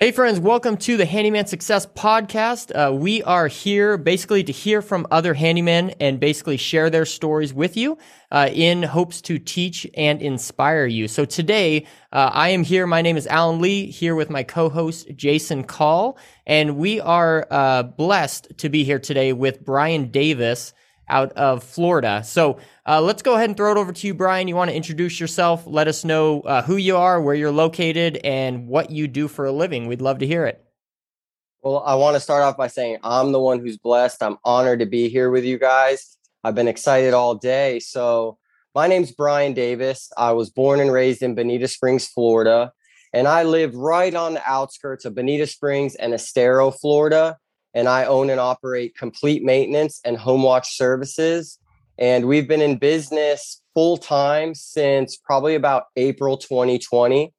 Hey, friends, welcome to the Handyman Success Podcast. Uh, we are here basically to hear from other handymen and basically share their stories with you uh, in hopes to teach and inspire you. So today, uh, I am here. My name is Alan Lee, here with my co host, Jason Call, and we are uh, blessed to be here today with Brian Davis out of Florida. So uh, let's go ahead and throw it over to you, Brian. You want to introduce yourself? Let us know uh, who you are, where you're located, and what you do for a living. We'd love to hear it. Well, I want to start off by saying I'm the one who's blessed. I'm honored to be here with you guys. I've been excited all day. So, my name's Brian Davis. I was born and raised in Bonita Springs, Florida, and I live right on the outskirts of Bonita Springs and Estero, Florida and I own and operate complete maintenance and home watch services. And we've been in business full time since probably about April 2020.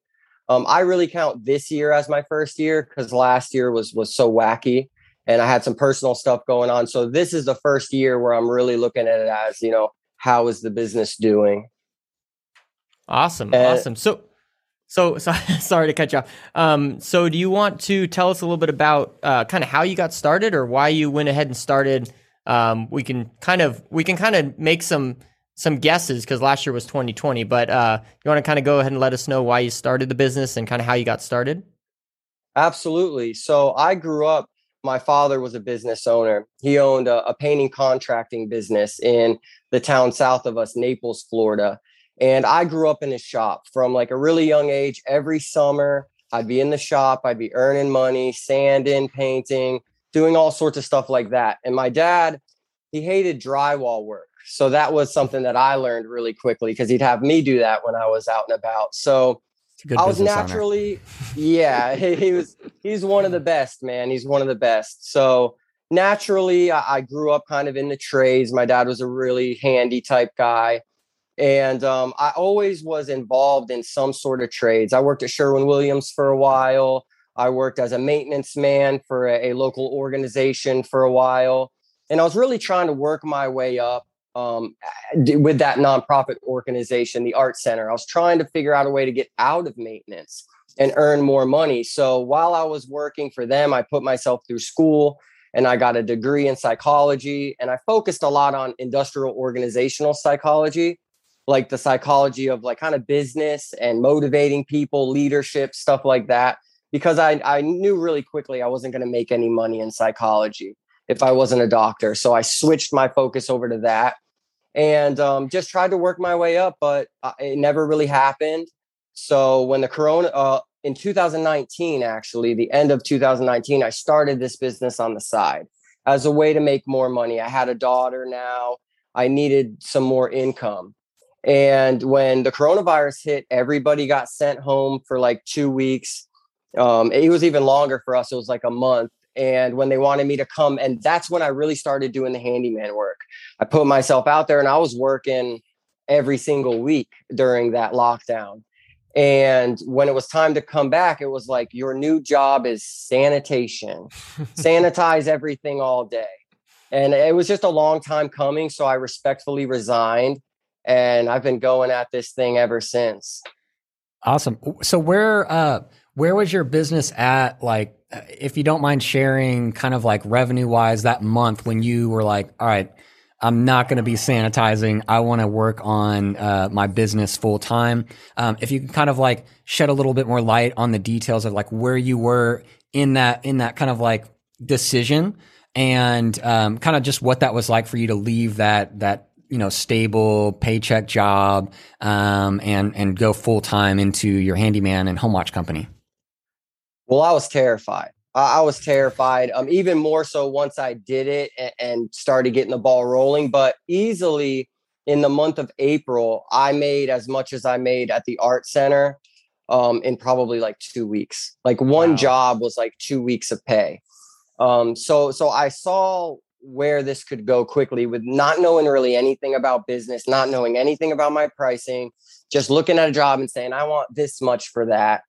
Um, I really count this year as my first year because last year was was so wacky, and I had some personal stuff going on. So this is the first year where I'm really looking at it as you know how is the business doing. Awesome, and, awesome. So so, so sorry to cut you off. Um, so, do you want to tell us a little bit about uh, kind of how you got started, or why you went ahead and started? Um, we can kind of we can kind of make some some guesses because last year was 2020. But uh, you want to kind of go ahead and let us know why you started the business and kind of how you got started? Absolutely. So, I grew up. My father was a business owner. He owned a, a painting contracting business in the town south of us, Naples, Florida and I grew up in a shop from like a really young age. Every summer, I'd be in the shop, I'd be earning money, sanding, painting, doing all sorts of stuff like that. And my dad, he hated drywall work. So that was something that I learned really quickly because he'd have me do that when I was out and about. So I was naturally, yeah, he, he, was, he's one of the best, man. He's one of the best. So naturally, I, I grew up kind of in the trades. My dad was a really handy type guy. And um, I always was involved in some sort of trades. I worked at Sherwin Williams for a while. I worked as a maintenance man for a, a local organization for a while. And I was really trying to work my way up um, with that nonprofit organization, the Art Center. I was trying to figure out a way to get out of maintenance and earn more money. So while I was working for them, I put myself through school and I got a degree in psychology. And I focused a lot on industrial organizational psychology like the psychology of like kind of business and motivating people, leadership, stuff like that. Because I, I knew really quickly I wasn't going to make any money in psychology if I wasn't a doctor. So I switched my focus over to that and um, just tried to work my way up, but uh, it never really happened. So when the corona, uh, in 2019, actually, the end of 2019, I started this business on the side as a way to make more money. I had a daughter now. I needed some more income. And when the coronavirus hit, everybody got sent home for like two weeks. Um, it was even longer for us. It was like a month. And when they wanted me to come, and that's when I really started doing the handyman work. I put myself out there and I was working every single week during that lockdown. And when it was time to come back, it was like, your new job is sanitation, sanitize everything all day. And it was just a long time coming. So I respectfully resigned and I've been going at this thing ever since. Awesome. So where uh where was your business at like uh, if you don't mind sharing kind of like revenue wise that month when you were like all right I'm not going to be sanitizing. I want to work on uh, my business full time. Um, if you can kind of like shed a little bit more light on the details of like where you were in that in that kind of like decision and um, kind of just what that was like for you to leave that that you know stable paycheck job um, and and go full time into your handyman and home watch company? Well, I was terrified. I was terrified. Um, even more so once I did it and, and started getting the ball rolling. But easily in the month of April, I made as much as I made at the art center um, in probably like two weeks. Like one wow. job was like two weeks of pay. Um, so so I saw where this could go quickly with not knowing really anything about business, not knowing anything about my pricing, just looking at a job and saying, I want this much for that.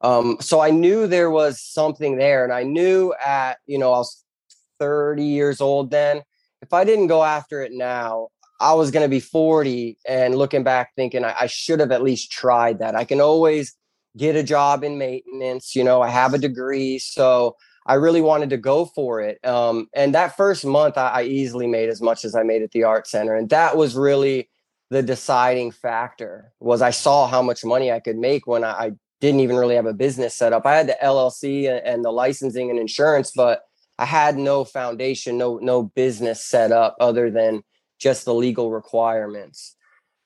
Um, so I knew there was something there. And I knew at, you know, I was 30 years old then. If I didn't go after it now, I was going to be 40 and looking back thinking I, I should have at least tried that. I can always get a job in maintenance. You know, I have a degree, so I really wanted to go for it. Um, and that first month, I, I easily made as much as I made at the art center, and that was really the deciding factor. Was I saw how much money I could make when I, I didn't even really have a business set up. I had the LLC and, and the licensing and insurance, but I had no foundation, no no business set up other than just the legal requirements.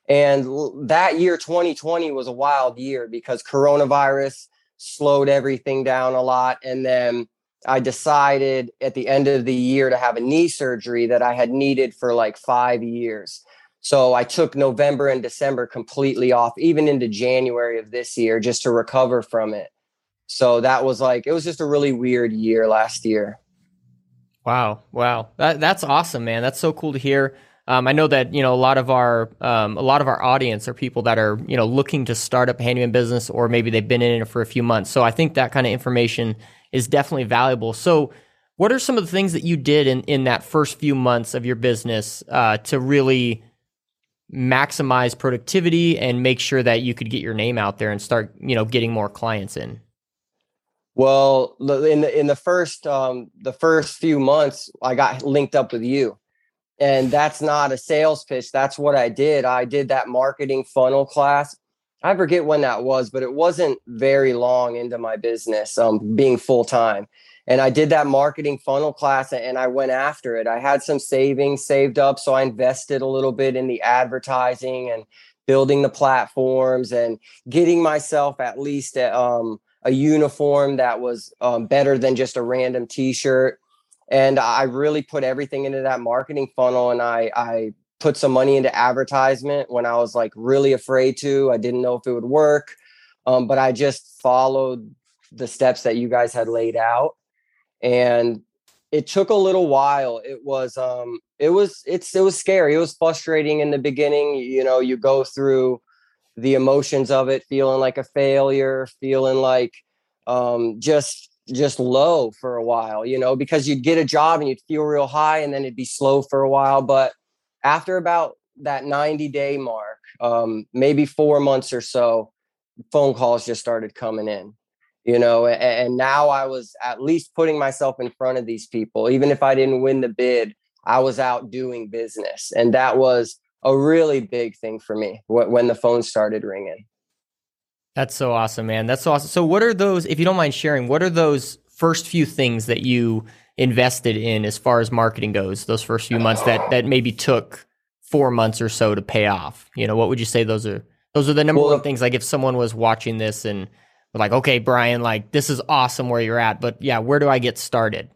And that year 2020 was a wild year because coronavirus slowed everything down a lot and then I decided at the end of the year to have a knee surgery that I had needed for like 5 years. So I took November and December completely off, even into January of this year, just to recover from it. So that was like, it was just a really weird year last year. Wow. Wow. That, that's awesome, man. That's so cool to hear. Um, I know that you know a lot of our um, a lot of our audience are people that are you know looking to start up a handyman business, or maybe they've been in it for a few months. So I think that kind of information is definitely valuable. So, what are some of the things that you did in in that first few months of your business uh, to really maximize productivity and make sure that you could get your name out there and start you know getting more clients in? Well, in the in the first um, the first few months, I got linked up with you, and that's not a sales pitch. That's what I did. I did that marketing funnel class. I forget when that was, but it wasn't very long into my business, um, being full time. And I did that marketing funnel class, and I went after it. I had some savings saved up, so I invested a little bit in the advertising and building the platforms and getting myself at least at, um, a uniform that was um, better than just a random t-shirt and i really put everything into that marketing funnel and i i put some money into advertisement when i was like really afraid to i didn't know if it would work um, but i just followed the steps that you guys had laid out and it took a little while it was um it was it's it was scary it was frustrating in the beginning you know you go through the emotions of it, feeling like a failure, feeling like um, just just low for a while, you know, because you'd get a job and you'd feel real high and then it'd be slow for a while. But after about that 90 day mark, um, maybe four months or so, phone calls just started coming in, you know, and, and now I was at least putting myself in front of these people. Even if I didn't win the bid, I was out doing business. And that was a really big thing for me when the phone started ringing. That's so awesome, man. That's so awesome. So, what are those, if you don't mind sharing, what are those first few things that you invested in as far as marketing goes, those first few months that, that maybe took four months or so to pay off? You know, what would you say those are? Those are the number well, one things. Like, if someone was watching this and like, okay, Brian, like, this is awesome where you're at, but yeah, where do I get started?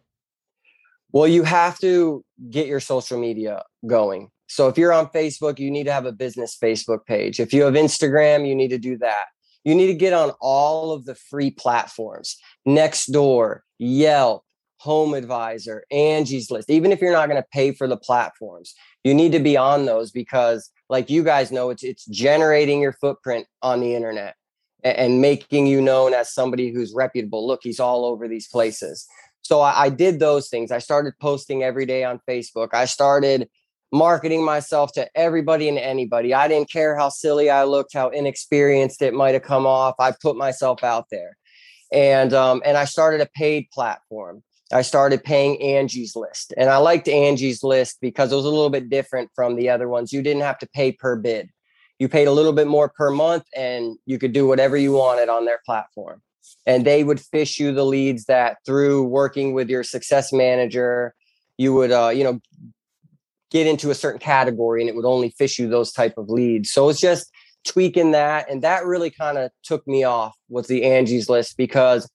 Well, you have to get your social media going. So if you're on Facebook, you need to have a business Facebook page. If you have Instagram, you need to do that. You need to get on all of the free platforms Nextdoor, Yelp, Home Advisor, Angie's List. Even if you're not going to pay for the platforms, you need to be on those because, like you guys know, it's it's generating your footprint on the internet and, and making you known as somebody who's reputable. Look, he's all over these places. So I, I did those things. I started posting every day on Facebook. I started marketing myself to everybody and anybody. I didn't care how silly I looked, how inexperienced it might have come off. I put myself out there. And um, and I started a paid platform. I started paying Angie's List. And I liked Angie's List because it was a little bit different from the other ones. You didn't have to pay per bid. You paid a little bit more per month and you could do whatever you wanted on their platform. And they would fish you the leads that through working with your success manager, you would uh, you know get into a certain category and it would only fish you those type of leads. So it's just tweaking that. And that really kind of took me off with the Angie's list because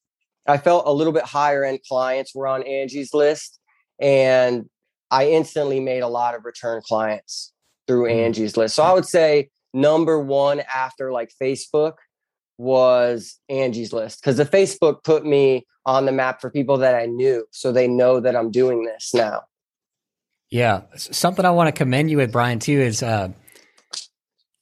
I felt a little bit higher end clients were on Angie's list. And I instantly made a lot of return clients through mm. Angie's list. So I would say number one after like Facebook was Angie's list because the Facebook put me on the map for people that I knew. So they know that I'm doing this now. Yeah, something I want to commend you with, Brian, too, is uh,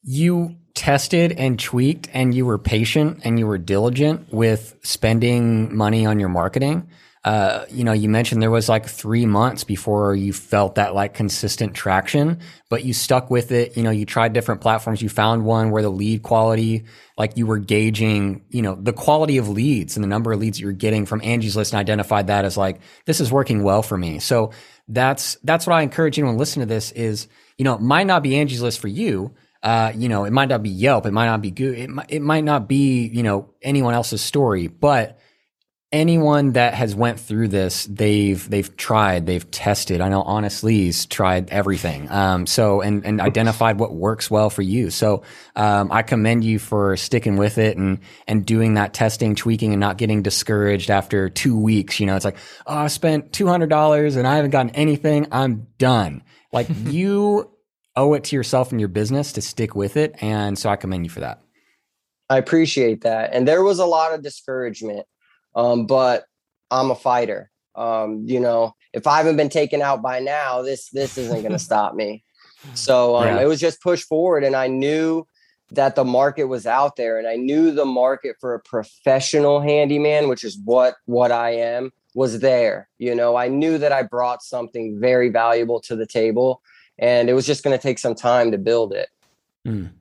you tested and tweaked, and you were patient and you were diligent with spending money on your marketing. uh, you know, you mentioned there was like three months before you felt that like consistent traction, but you stuck with it. You know, you tried different platforms. You found one where the lead quality, like you were gauging, you know, the quality of leads and the number of leads you're getting from Angie's List and identified that as like, this is working well for me. So that's, that's what I encourage anyone listening to this is, you know, it might not be Angie's List for you. Uh, you know, it might not be Yelp. It might not be good. It might, it might not be, you know, anyone else's story, but anyone that has went through this, they've they've tried, they've tested. I know Honest Lee's tried everything. Um, so and and identified what works well for you. So um, I commend you for sticking with it and and doing that testing, tweaking, and not getting discouraged after two weeks. You know, it's like, oh, I spent two hundred dollars and I haven't gotten anything. I'm done. Like you owe it to yourself and your business to stick with it, and so I commend you for that. I appreciate that. And there was a lot of discouragement um, but I'm a fighter. Um, you know, if I haven't been taken out by now, this this isn't going to stop me. So um, yeah. it was just push forward, and I knew that the market was out there, and I knew the market for a professional handyman, which is what what I am, was there. You know, I knew that I brought something very valuable to the table, and it was just going to take some time to build it. Mm.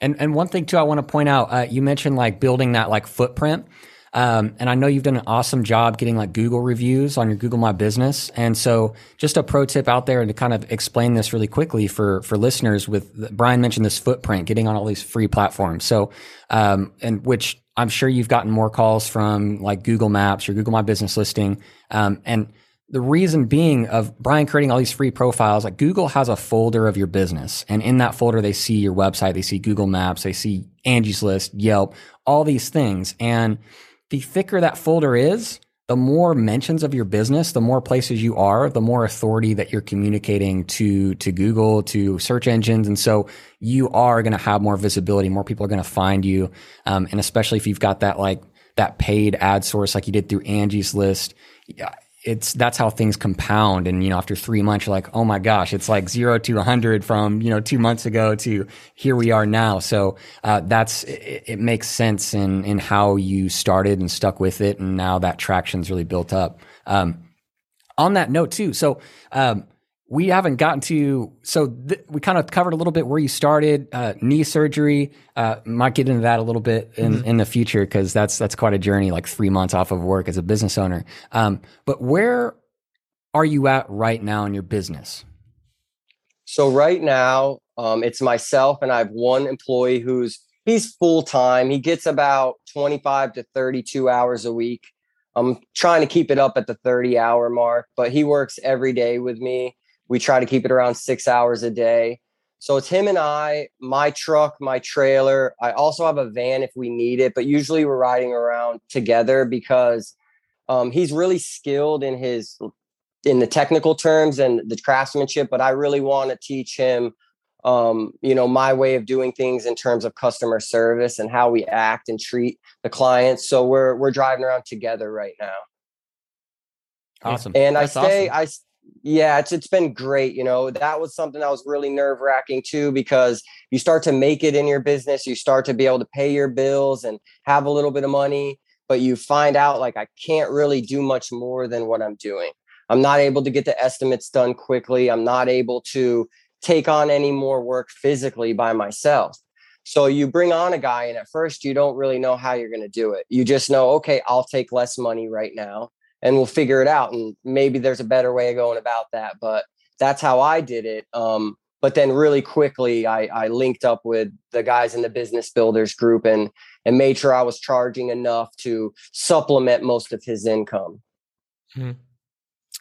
And and one thing too, I want to point out, uh, you mentioned like building that like footprint. Um, and I know you've done an awesome job getting like Google reviews on your Google My Business. And so just a pro tip out there and to kind of explain this really quickly for, for listeners with Brian mentioned this footprint, getting on all these free platforms. So, um, and which I'm sure you've gotten more calls from like Google Maps or Google My Business listing. Um, and the reason being of Brian creating all these free profiles, like Google has a folder of your business. And in that folder, they see your website, they see Google Maps, they see Angie's List, Yelp, all these things. And the thicker that folder is, the more mentions of your business, the more places you are, the more authority that you're communicating to, to Google, to search engines. And so you are going to have more visibility. More people are going to find you. Um, and especially if you've got that like, that paid ad source like you did through Angie's list. It's that's how things compound. And you know after three months you're like oh my gosh it's like zero to 100 from you know two months ago to here we are now. So uh, that's it, it, makes sense in in how you started and stuck with it. And now that traction's really built up. Um, on that note too so um, we haven't gotten to so th- we kind of covered a little bit where you started uh, knee surgery. Uh, might get into that a little bit in, mm-hmm. in the future because that's that's quite a journey like three months off of work as a business owner. Um, but where are you at right now in your business? So right now um, it's myself and i have one employee who's he's full-time. He gets about 25 to 32 hours a week. I'm trying to keep it up at the 30 hour mark but he works every day with me we try to keep it around six hours a day. So it's him and I, my truck, my trailer. I also have a van if we need it, but usually we're riding around together because um, he's really skilled in his in the technical terms and the craftsmanship. But I really want to teach him, um, you know, my way of doing things in terms of customer service and how we act and treat the clients. So we're we're driving around together right now. Awesome. And That's I stay awesome. Yeah, it's it's been great. You know, that was something that was really nerve wracking too, because you start to make it in your business, you start to be able to pay your bills and have a little bit of money, but you find out like I can't really do much more than what I'm doing. I'm not able to get the estimates done quickly. I'm not able to take on any more work physically by myself. So you bring on a guy, and at first you don't really know how you're going to do it. You just know, okay, I'll take less money right now and we'll figure it out. And maybe there's a better way of going about that. But that's how I did it. Um, but then really quickly I, I linked up with the guys in the business builders group and and made sure I was charging enough to supplement most of his income. Hmm.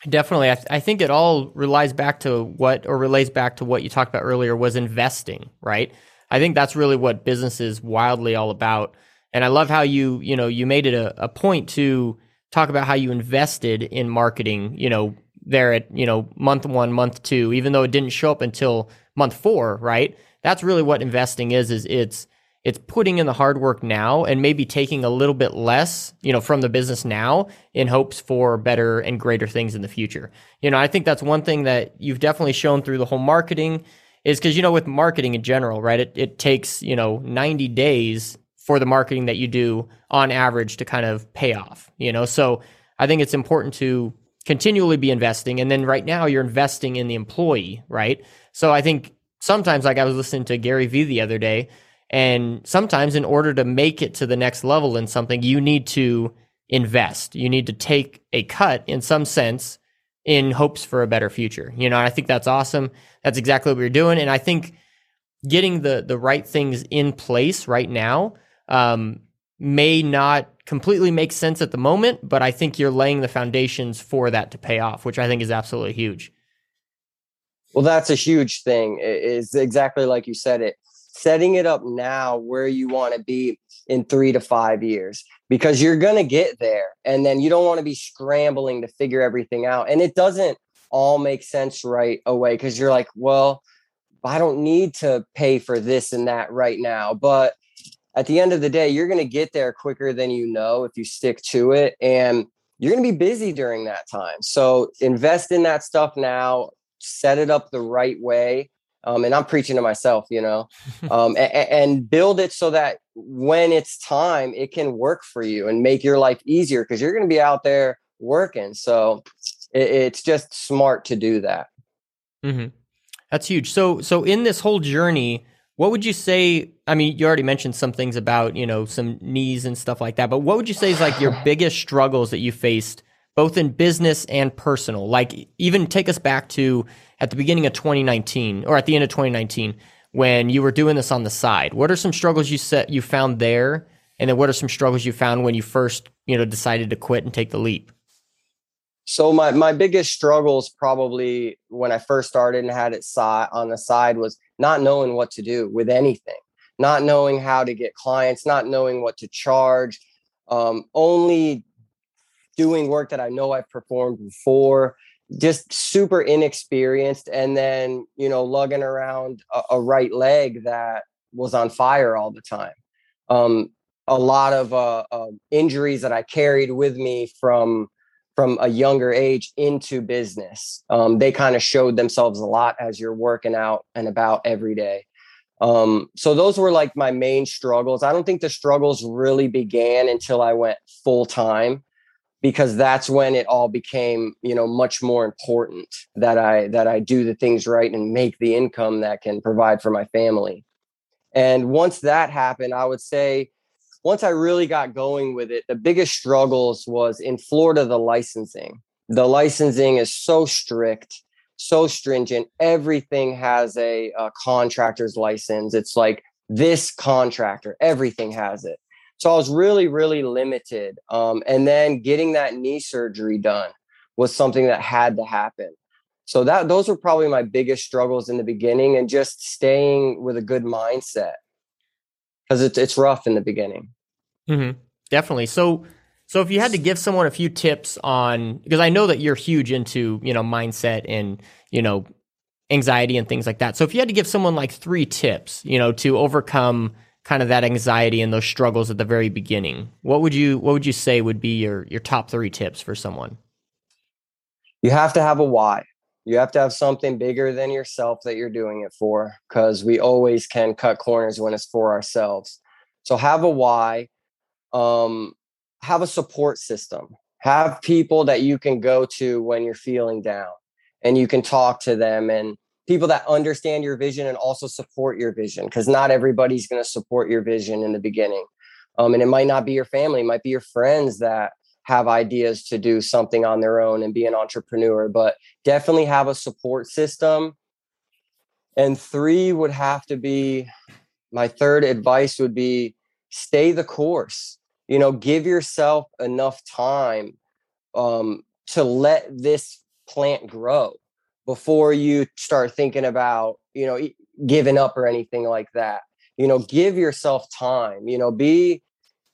Definitely. I, th- I think it all relies back to what or relates back to what you talked about earlier was investing, right? I think that's really what business is wildly all about. And I love how you, you know, you made it a, a point to talk about how you invested in marketing, you know, there at, you know, month one, month two, even though it didn't show up until month four, right? That's really what investing is, is it's, it's putting in the hard work now and maybe taking a little bit less, you know, from the business now in hopes for better and greater things in the future. You know, I think that's one thing that you've definitely shown through the whole marketing is because, you know, with marketing in general, right, it, it takes, you know, 90 days for the marketing that you do on average to kind of pay off, you know? So I think it's important to continually be investing. And then right now you're investing in the employee, right? So I think sometimes, like I was listening to Gary Vee the other day, and sometimes in order to make it to the next level in something, you need to invest. You need to take a cut in some sense in hopes for a better future. You know, I think that's awesome. That's exactly what we're doing. And I think getting the the right things in place right now um, may not completely make sense at the moment, but I think you're laying the foundations for that to pay off, which I think is absolutely huge. Well, that's a huge thing. Is exactly like you said it. Setting it up now where you want to be in three to five years because you're going to get there. And then you don't want to be scrambling to figure everything out. And it doesn't all make sense right away because you're like, well, I don't need to pay for this and that right now. But at the end of the day, you're going to get there quicker than you know if you stick to it. And you're going to be busy during that time. So invest in that stuff now, set it up the right way. Um, and I'm preaching to myself, you know, um, and, and build it so that when it's time, it can work for you and make your life easier because you're going to be out there working. So it, it's just smart to do that. Mm-hmm. That's huge. So, so in this whole journey, what would you say? I mean, you already mentioned some things about you know some knees and stuff like that, but what would you say is like your biggest struggles that you faced, both in business and personal? Like, even take us back to at the beginning of 2019 or at the end of 2019 when you were doing this on the side. What are some struggles you set you found there, and then what are some struggles you found when you first you know decided to quit and take the leap? So my my biggest struggles probably when I first started and had it on the side was not knowing what to do with anything, not knowing how to get clients, not knowing what to charge, um, only doing work that I know I've performed before, just super inexperienced, and then you know lugging around a, a right leg that was on fire all the time. Um, a lot of uh, uh, injuries that I carried with me from from a younger age into business. Um, they kind of showed themselves a lot as you're working out and about every day. Um, so those were like my main struggles. I don't think the struggles really began until I went full time because that's when it all became, you know, much more important that I that I do the things right and make the income that can provide for my family. And once that happened, I would say once I really got going with it, the biggest struggles was in Florida, the licensing. The licensing is so strict, so stringent. Everything has a, a contractor's license. It's like this contractor, everything has it. So I was really, really limited. Um, and then getting that knee surgery done was something that had to happen. So that those were probably my biggest struggles in the beginning, and just staying with a good mindset because it's it's rough in the beginning. Mm-hmm. Definitely. So, so if you had to give someone a few tips on, because I know that you're huge into, you know, mindset and, you know, anxiety and things like that. So if you had to give someone like three tips, you know, to overcome kind of that anxiety and those struggles at the very beginning, what would you, what would you say would be your, your top three tips for someone? You have to have a why. You have to have something bigger than yourself that you're doing it for, because we always can cut corners when it's for ourselves. So have a why um, have a support system have people that you can go to when you're feeling down and you can talk to them and people that understand your vision and also support your vision because not everybody's going to support your vision in the beginning um, and it might not be your family it might be your friends that have ideas to do something on their own and be an entrepreneur but definitely have a support system. And three would have to be my third advice would be stay the course. You know give yourself enough time um, to let this plant grow before you start thinking about you know giving up or anything like that. You know give yourself time you know be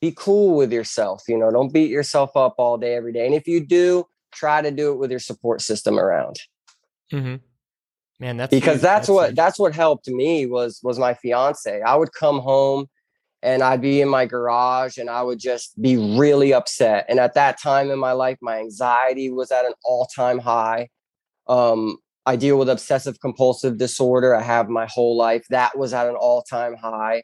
be cool with yourself you know don't beat yourself up all day every day and if you do try to do it with your support system around mm-hmm. man that's because that's, that's, what that's what helped me was was my fiance i would come home and I'd be in my garage and I would just be really upset. And at that time in my life, my anxiety was at an all time high. Um, I deal with obsessive compulsive disorder. I have my whole life. That was at an all time high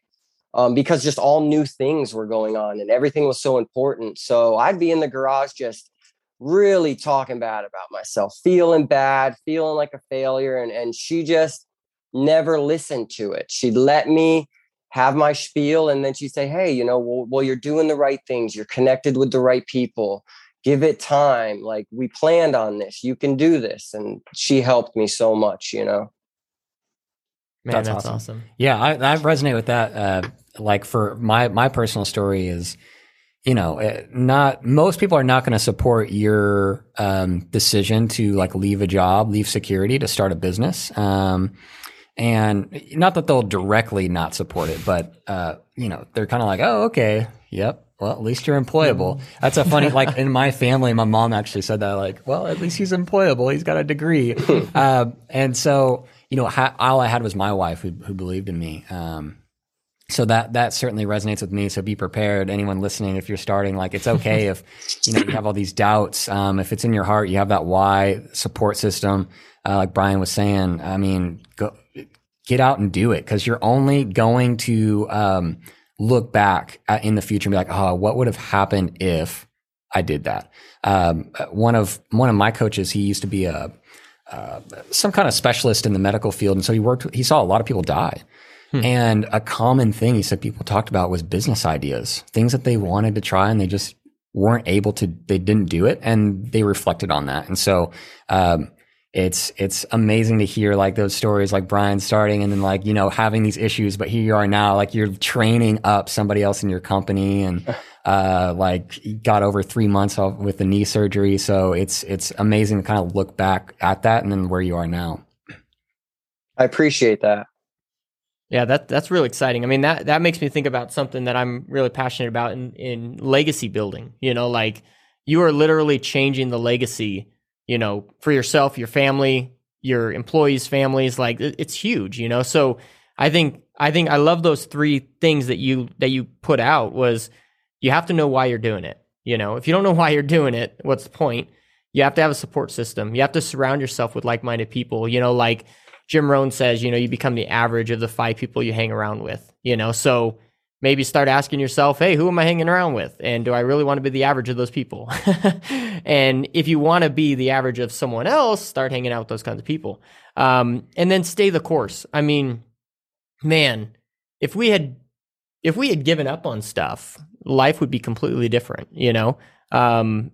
um, because just all new things were going on and everything was so important. So I'd be in the garage just really talking bad about myself, feeling bad, feeling like a failure. And, and she just never listened to it. She'd let me have my spiel and then she'd say, Hey, you know, well, well, you're doing the right things. You're connected with the right people. Give it time. Like we planned on this. You can do this. And she helped me so much, you know. Man, that's, that's awesome. awesome. Yeah, I, I resonate with that. Uh, like for my my personal story is you know, eh, not most people are not going to support your um, decision to like leave a job, leave security to start a business. Um, and not that they'll directly not support it, but uh, you know, they're kind of like, oh, okay, yep. Well, at least you're employable. That's a funny, like in my family, my mom actually said that, like, well, at least he's employable. He's got a degree. uh, and so, you know, ha- all I had was my wife who, who believed in me. Um, so that that certainly resonates with me. So be prepared, anyone listening. If you're starting, like it's okay if you know you have all these doubts. Um, if it's in your heart, you have that why support system. Uh, like Brian was saying, I mean, go get out and do it because you're only going to um, look back at, in the future and be like, oh, what would have happened if I did that? Um, one of one of my coaches, he used to be a uh, some kind of specialist in the medical field, and so he worked. He saw a lot of people die. Hmm. And a common thing he said people talked about was business ideas, things that they wanted to try and they just weren't able to, they didn't do it. And they reflected on that. And so, um, it's it's amazing to hear like those stories like Brian starting and then like you know having these issues but here you are now like you're training up somebody else in your company and uh like got over 3 months off with the knee surgery so it's it's amazing to kind of look back at that and then where you are now I appreciate that yeah, that that's really exciting. I mean, that that makes me think about something that I'm really passionate about in in legacy building. You know, like you are literally changing the legacy, you know, for yourself, your family, your employees' families. Like it's huge, you know. So I think I think I love those three things that you that you put out was you have to know why you're doing it. You know, if you don't know why you're doing it, what's the point? You have to have a support system. You have to surround yourself with like-minded people. You know, like Jim Rohn says, you know, you become the average of the five people you hang around with, you know, so maybe start asking yourself, hey, who am I hanging around with? And do I really want to be the average of those people? and if you want to be the average of someone else, start hanging out with those kinds of people. Um, and then stay the course. I mean, man, if we had if we had given up on stuff, life would be completely different, you know? Um,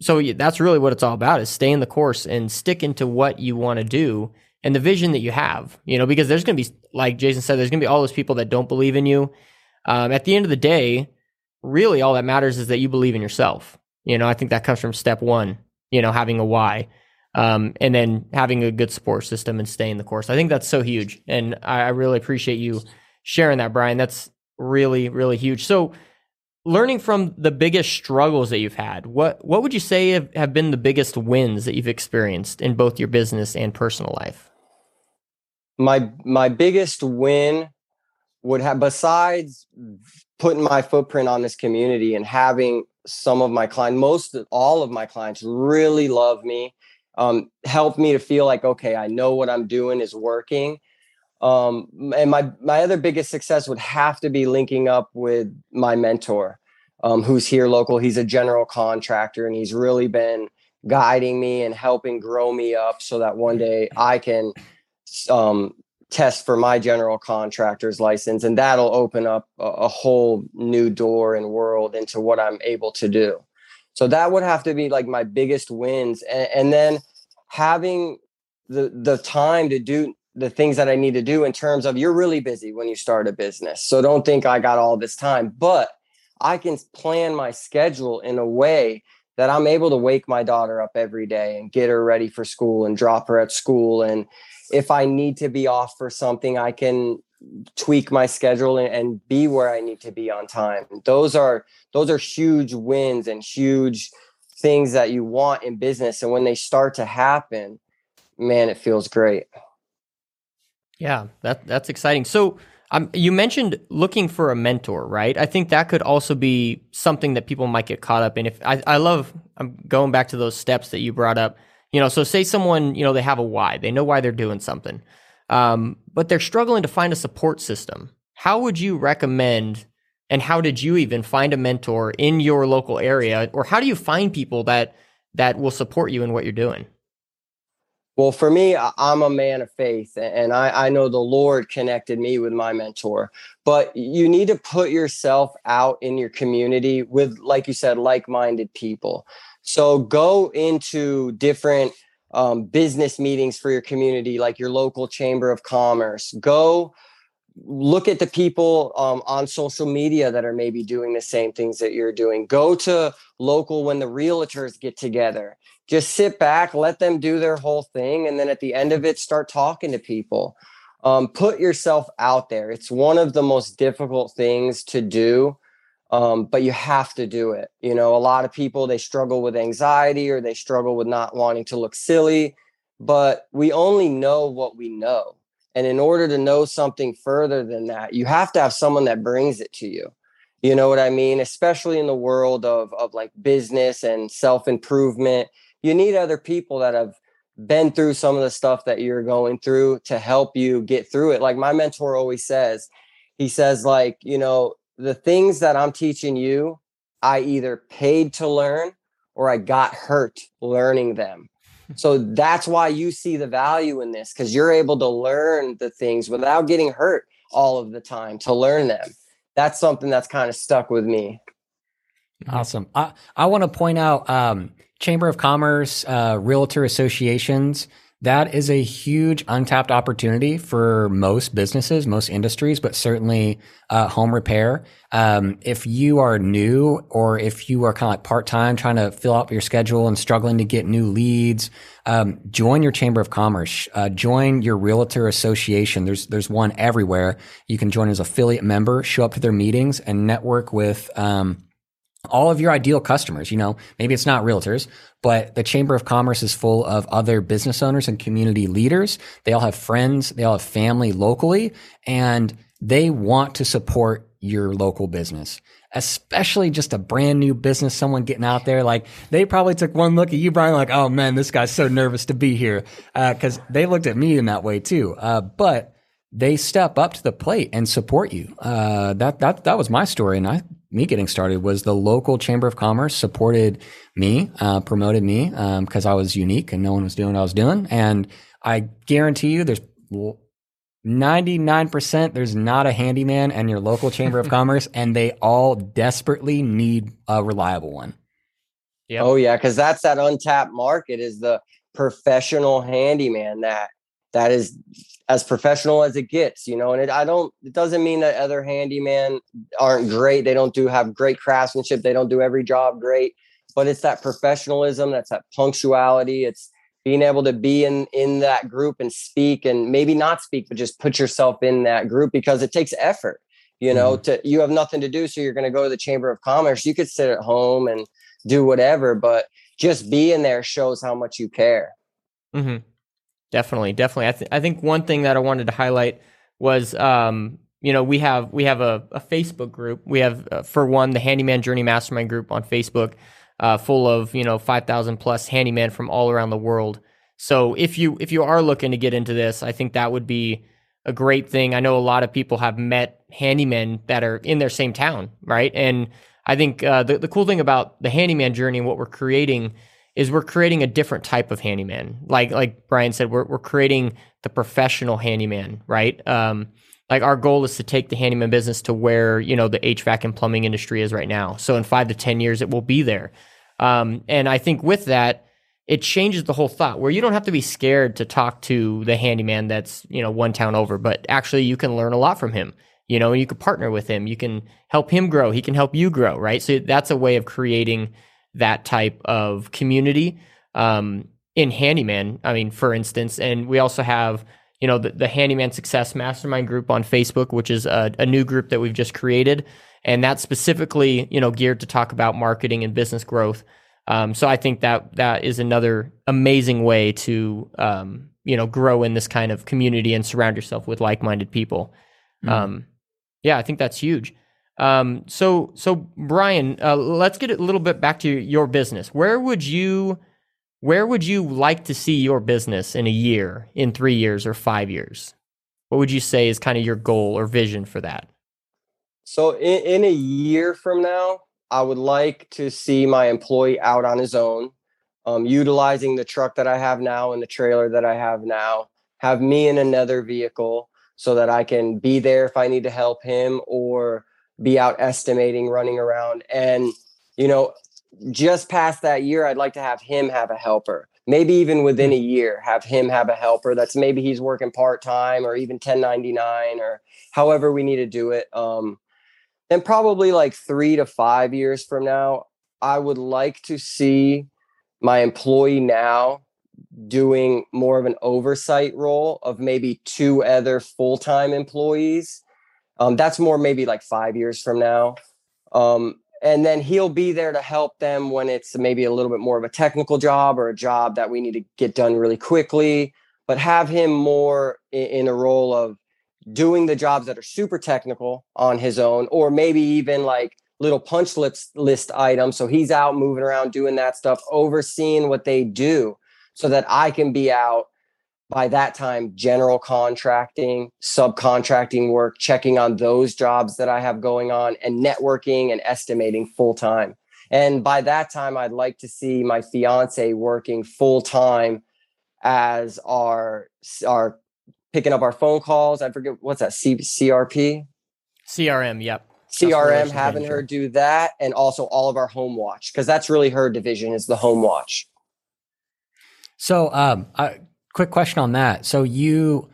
so that's really what it's all about is stay in the course and stick into what you want to do and the vision that you have, you know, because there's going to be, like Jason said, there's going to be all those people that don't believe in you. Um, at the end of the day, really all that matters is that you believe in yourself. You know, I think that comes from step one, you know, having a why. Um, and then having a good support system and staying the course. I think that's so huge. And I, I really appreciate you sharing that, Brian. That's really, really huge. So, learning from the biggest struggles that you've had, what what would you say have, have been the biggest wins that you've experienced in both your business and personal life? my my biggest win would have besides putting my footprint on this community and having some of my clients most all of my clients really love me um, help me to feel like okay i know what i'm doing is working. Um, and my my other biggest success would have to be linking up with my mentor um, who's here local. He's a general contractor and he's really been guiding me and helping grow me up so that one day i can um, test for my general contractor's license, and that'll open up a, a whole new door and world into what I'm able to do. So that would have to be like my biggest wins, and, and then having the the time to do the things that I need to do in terms of you're really busy when you start a business. So don't think I got all this time, but I can plan my schedule in a way that I'm able to wake my daughter up every day and get her ready for school and drop her at school and if I need to be off for something, I can tweak my schedule and, and be where I need to be on time. Those are those are huge wins and huge things that you want in business. And when they start to happen, man, it feels great. Yeah, that that's exciting. So um, you mentioned looking for a mentor, right? I think that could also be something that people might get caught up in. If I, I love, I'm going back to those steps that you brought up. You know, so say someone, you know, they have a why, they know why they're doing something, um, but they're struggling to find a support system. How would you recommend, and how did you even find a mentor in your local area, or how do you find people that that will support you in what you're doing? Well, for me, I'm a man of faith, and I, I know the Lord connected me with my mentor. But you need to put yourself out in your community with, like you said, like minded people. So go into different um, business meetings for your community, like your local chamber of commerce. Go look at the people um, on social media that are maybe doing the same things that you're doing. Go to local when the realtors get together just sit back, let them do their whole thing. And then at the end of it, start talking to people. Um, put yourself out there. It's one of the most difficult things to do, um, but you have to do it. You know, a lot of people, they struggle with anxiety or they struggle with not wanting to look silly, but we only know what we know. And in order to know something further than that, you have to have someone that brings it to you. You know what I mean? Especially in the world of, of like business and self improvement you need other people that have been through some of the stuff that you're going through to help you get through it. Like my mentor always says, he says, like, you know, the things that I'm teaching you, I either paid to learn or I got hurt learning them. So that's why you see the value in this because you're able to learn the things without getting hurt all of the time to learn them. That's something that's kind of stuck with me. Awesome. I, I want to point out um, Chamber of Commerce, uh, realtor associations, that is a huge untapped opportunity for most businesses, most industries, but certainly uh, home repair. Um, if you are new or if you are kind of like part time trying to fill out your schedule and struggling to get new leads, um, join your Chamber of Commerce. Uh, join your realtor association. There's there's one everywhere. You can join as affiliate member, show up to their meetings, and network with. Um, all of your ideal customers. You know, maybe it's not realtors, but the Chamber of Commerce is full of other business owners and community leaders. They all have friends, they all have family locally, and they want to support your local business. Especially just a brand new business, someone getting out there. Like they probably took one look at you, Brian, like, oh man, this guy's so nervous to be here. Uh, cause they looked at me in that way too. Uh, but they step up to the plate and support you. Uh, that that that was my story, and I me getting started was the local chamber of commerce supported me, uh, promoted me because um, I was unique and no one was doing what I was doing, and I guarantee you, there's. 99% there's not a handyman in your local chamber of commerce and they all desperately need a reliable one. Yep. Oh yeah, cuz that's that untapped market is the professional handyman that that is as professional as it gets, you know. And it, I don't, it doesn't mean that other handyman aren't great. They don't do have great craftsmanship. They don't do every job great, but it's that professionalism. That's that punctuality. It's being able to be in in that group and speak, and maybe not speak, but just put yourself in that group because it takes effort. You know, mm-hmm. to you have nothing to do, so you're going to go to the Chamber of Commerce. You could sit at home and do whatever, but just being there shows how much you care. Mm-hmm. Definitely, definitely. I, th- I think one thing that I wanted to highlight was, um, you know, we have we have a, a Facebook group. We have, uh, for one, the Handyman Journey Mastermind group on Facebook, uh, full of you know five thousand plus handyman from all around the world. So if you if you are looking to get into this, I think that would be a great thing. I know a lot of people have met handymen that are in their same town, right? And I think uh, the the cool thing about the handyman journey and what we're creating is we're creating a different type of handyman. Like like Brian said, we're we're creating the professional handyman, right? Um, like our goal is to take the handyman business to where you know the HVAC and plumbing industry is right now. So in five to ten years, it will be there. Um, and I think with that, it changes the whole thought where you don't have to be scared to talk to the handyman that's you know one town over, but actually you can learn a lot from him. You know, you can partner with him. You can help him grow. He can help you grow, right? So that's a way of creating that type of community um, in handyman. I mean, for instance, and we also have you know the, the handyman success mastermind group on Facebook, which is a, a new group that we've just created, and that's specifically you know geared to talk about marketing and business growth. Um, so I think that that is another amazing way to um, you know grow in this kind of community and surround yourself with like-minded people. Mm. Um, yeah, I think that's huge. Um, so, so Brian, uh, let's get a little bit back to your business. Where would you, where would you like to see your business in a year, in three years, or five years? What would you say is kind of your goal or vision for that? So, in, in a year from now, I would like to see my employee out on his own, um, utilizing the truck that I have now and the trailer that I have now, have me in another vehicle so that I can be there if I need to help him or be out estimating, running around. And, you know, just past that year, I'd like to have him have a helper. Maybe even within a year, have him have a helper that's maybe he's working part time or even 1099 or however we need to do it. Um, and probably like three to five years from now, I would like to see my employee now doing more of an oversight role of maybe two other full-time employees um, that's more maybe like five years from now. Um, and then he'll be there to help them when it's maybe a little bit more of a technical job or a job that we need to get done really quickly but have him more in, in a role of doing the jobs that are super technical on his own or maybe even like little punch list list items. So he's out moving around doing that stuff overseeing what they do so that I can be out by that time general contracting, subcontracting work, checking on those jobs that I have going on and networking and estimating full time. And by that time I'd like to see my fiance working full time as our our picking up our phone calls. I forget what's that C- CRP? CRM, yep. CRM having her do that and also all of our home watch because that's really her division is the home watch. So, um, a quick question on that. So you,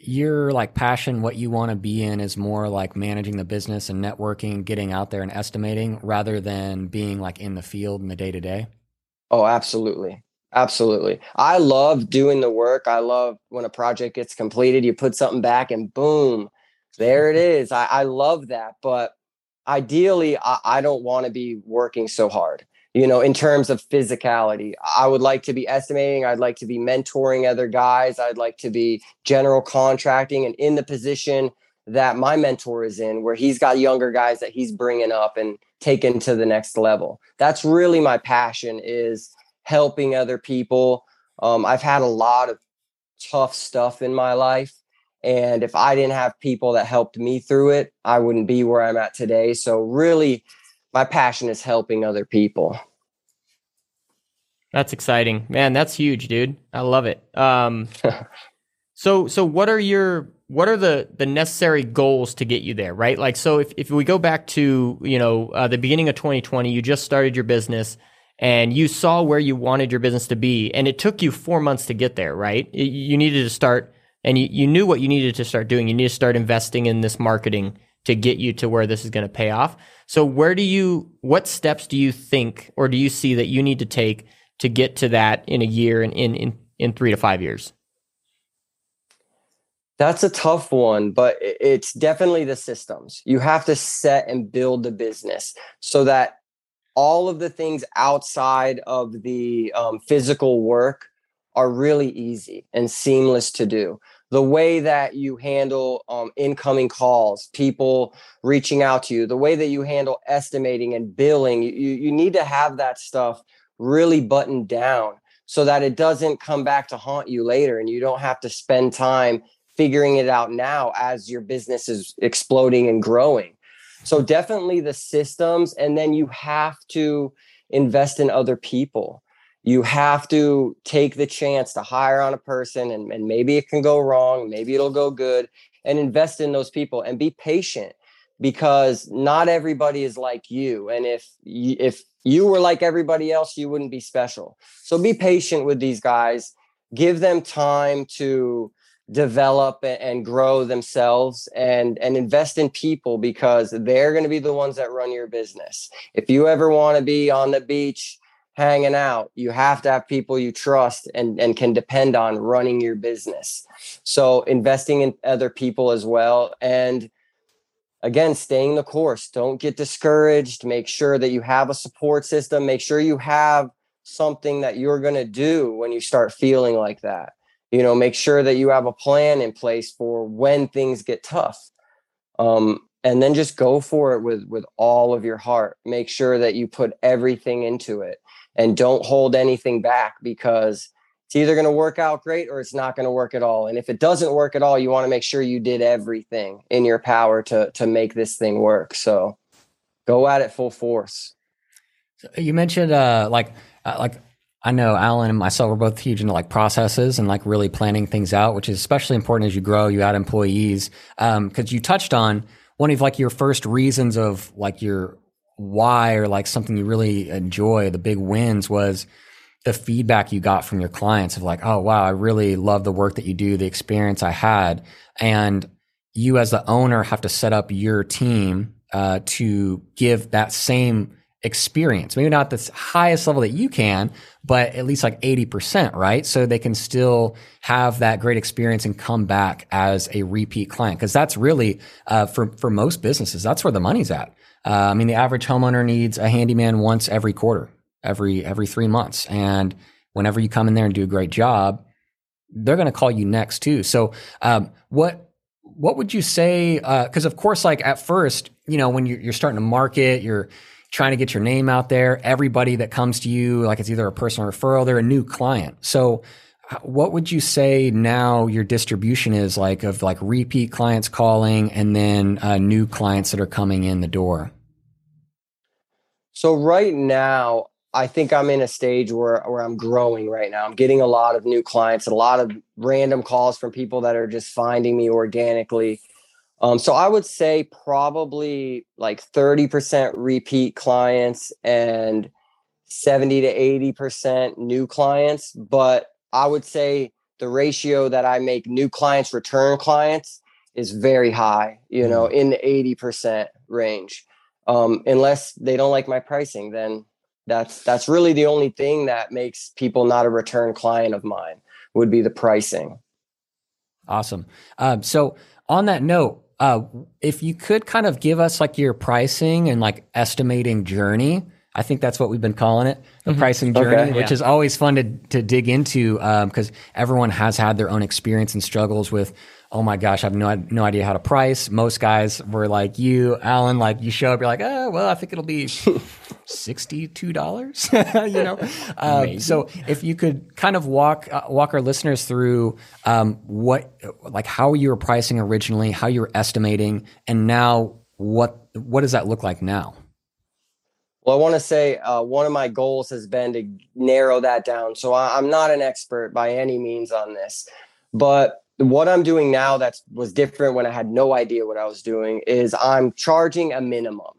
your like passion, what you want to be in is more like managing the business and networking, getting out there and estimating rather than being like in the field in the day to day. Oh, absolutely. Absolutely. I love doing the work. I love when a project gets completed, you put something back and boom, there it is. I, I love that. But ideally, I, I don't want to be working so hard you know, in terms of physicality. I would like to be estimating. I'd like to be mentoring other guys. I'd like to be general contracting and in the position that my mentor is in, where he's got younger guys that he's bringing up and taking to the next level. That's really my passion is helping other people. Um, I've had a lot of tough stuff in my life. And if I didn't have people that helped me through it, I wouldn't be where I'm at today. So, really, my passion is helping other people. That's exciting, man. That's huge, dude. I love it. Um, so, so what are your what are the the necessary goals to get you there? Right, like so. If if we go back to you know uh, the beginning of 2020, you just started your business and you saw where you wanted your business to be, and it took you four months to get there. Right, you needed to start, and you, you knew what you needed to start doing. You need to start investing in this marketing to get you to where this is going to pay off. So where do you what steps do you think or do you see that you need to take to get to that in a year and in in in 3 to 5 years? That's a tough one, but it's definitely the systems. You have to set and build the business so that all of the things outside of the um, physical work are really easy and seamless to do the way that you handle um, incoming calls, people reaching out to you, the way that you handle estimating and billing, you, you need to have that stuff really buttoned down so that it doesn't come back to haunt you later and you don't have to spend time figuring it out now as your business is exploding and growing. So definitely the systems and then you have to invest in other people you have to take the chance to hire on a person and, and maybe it can go wrong maybe it'll go good and invest in those people and be patient because not everybody is like you and if you, if you were like everybody else you wouldn't be special. So be patient with these guys. Give them time to develop and grow themselves and and invest in people because they're going to be the ones that run your business. If you ever want to be on the beach hanging out. You have to have people you trust and, and can depend on running your business. So investing in other people as well. And again, staying the course. Don't get discouraged. Make sure that you have a support system. Make sure you have something that you're going to do when you start feeling like that. You know, make sure that you have a plan in place for when things get tough. Um, and then just go for it with with all of your heart. Make sure that you put everything into it and don't hold anything back because it's either going to work out great or it's not going to work at all. And if it doesn't work at all, you want to make sure you did everything in your power to to make this thing work. So go at it full force. You mentioned uh, like uh, like I know Alan and myself are both huge into like processes and like really planning things out, which is especially important as you grow, you add employees. Um, cause you touched on one of like your first reasons of like your why or like something you really enjoy, the big wins was the feedback you got from your clients of like, oh, wow, I really love the work that you do, the experience I had. And you as the owner have to set up your team uh, to give that same experience. Maybe not the highest level that you can, but at least like 80%, right? So they can still have that great experience and come back as a repeat client. Cause that's really, uh, for, for most businesses, that's where the money's at. Uh, I mean, the average homeowner needs a handyman once every quarter, every, every three months. And whenever you come in there and do a great job, they're going to call you next too. So, um, what, what would you say? Uh, cause of course, like at first, you know, when you're, you're starting to market, you're, trying to get your name out there. Everybody that comes to you, like it's either a personal referral, they're a new client. So, what would you say now your distribution is like of like repeat clients calling and then uh, new clients that are coming in the door? So right now, I think I'm in a stage where where I'm growing right now. I'm getting a lot of new clients, a lot of random calls from people that are just finding me organically. Um, so I would say probably like 30% repeat clients and 70 to 80% new clients. But I would say the ratio that I make new clients, return clients is very high, you know, mm. in the 80% range. Um, unless they don't like my pricing, then that's that's really the only thing that makes people not a return client of mine would be the pricing. Awesome. Um, so on that note, uh, if you could kind of give us like your pricing and like estimating journey, I think that's what we've been calling it, the mm-hmm. pricing journey, okay, which yeah. is always fun to to dig into because um, everyone has had their own experience and struggles with oh my gosh, I have no, no idea how to price. Most guys were like you, Alan, like you show up, you're like, oh, well, I think it'll be $62, you know? Um, so if you could kind of walk, uh, walk our listeners through um, what, like how you were pricing originally, how you were estimating, and now what, what does that look like now? Well, I want to say uh, one of my goals has been to narrow that down. So I, I'm not an expert by any means on this, but what I'm doing now that was different when I had no idea what I was doing is I'm charging a minimum.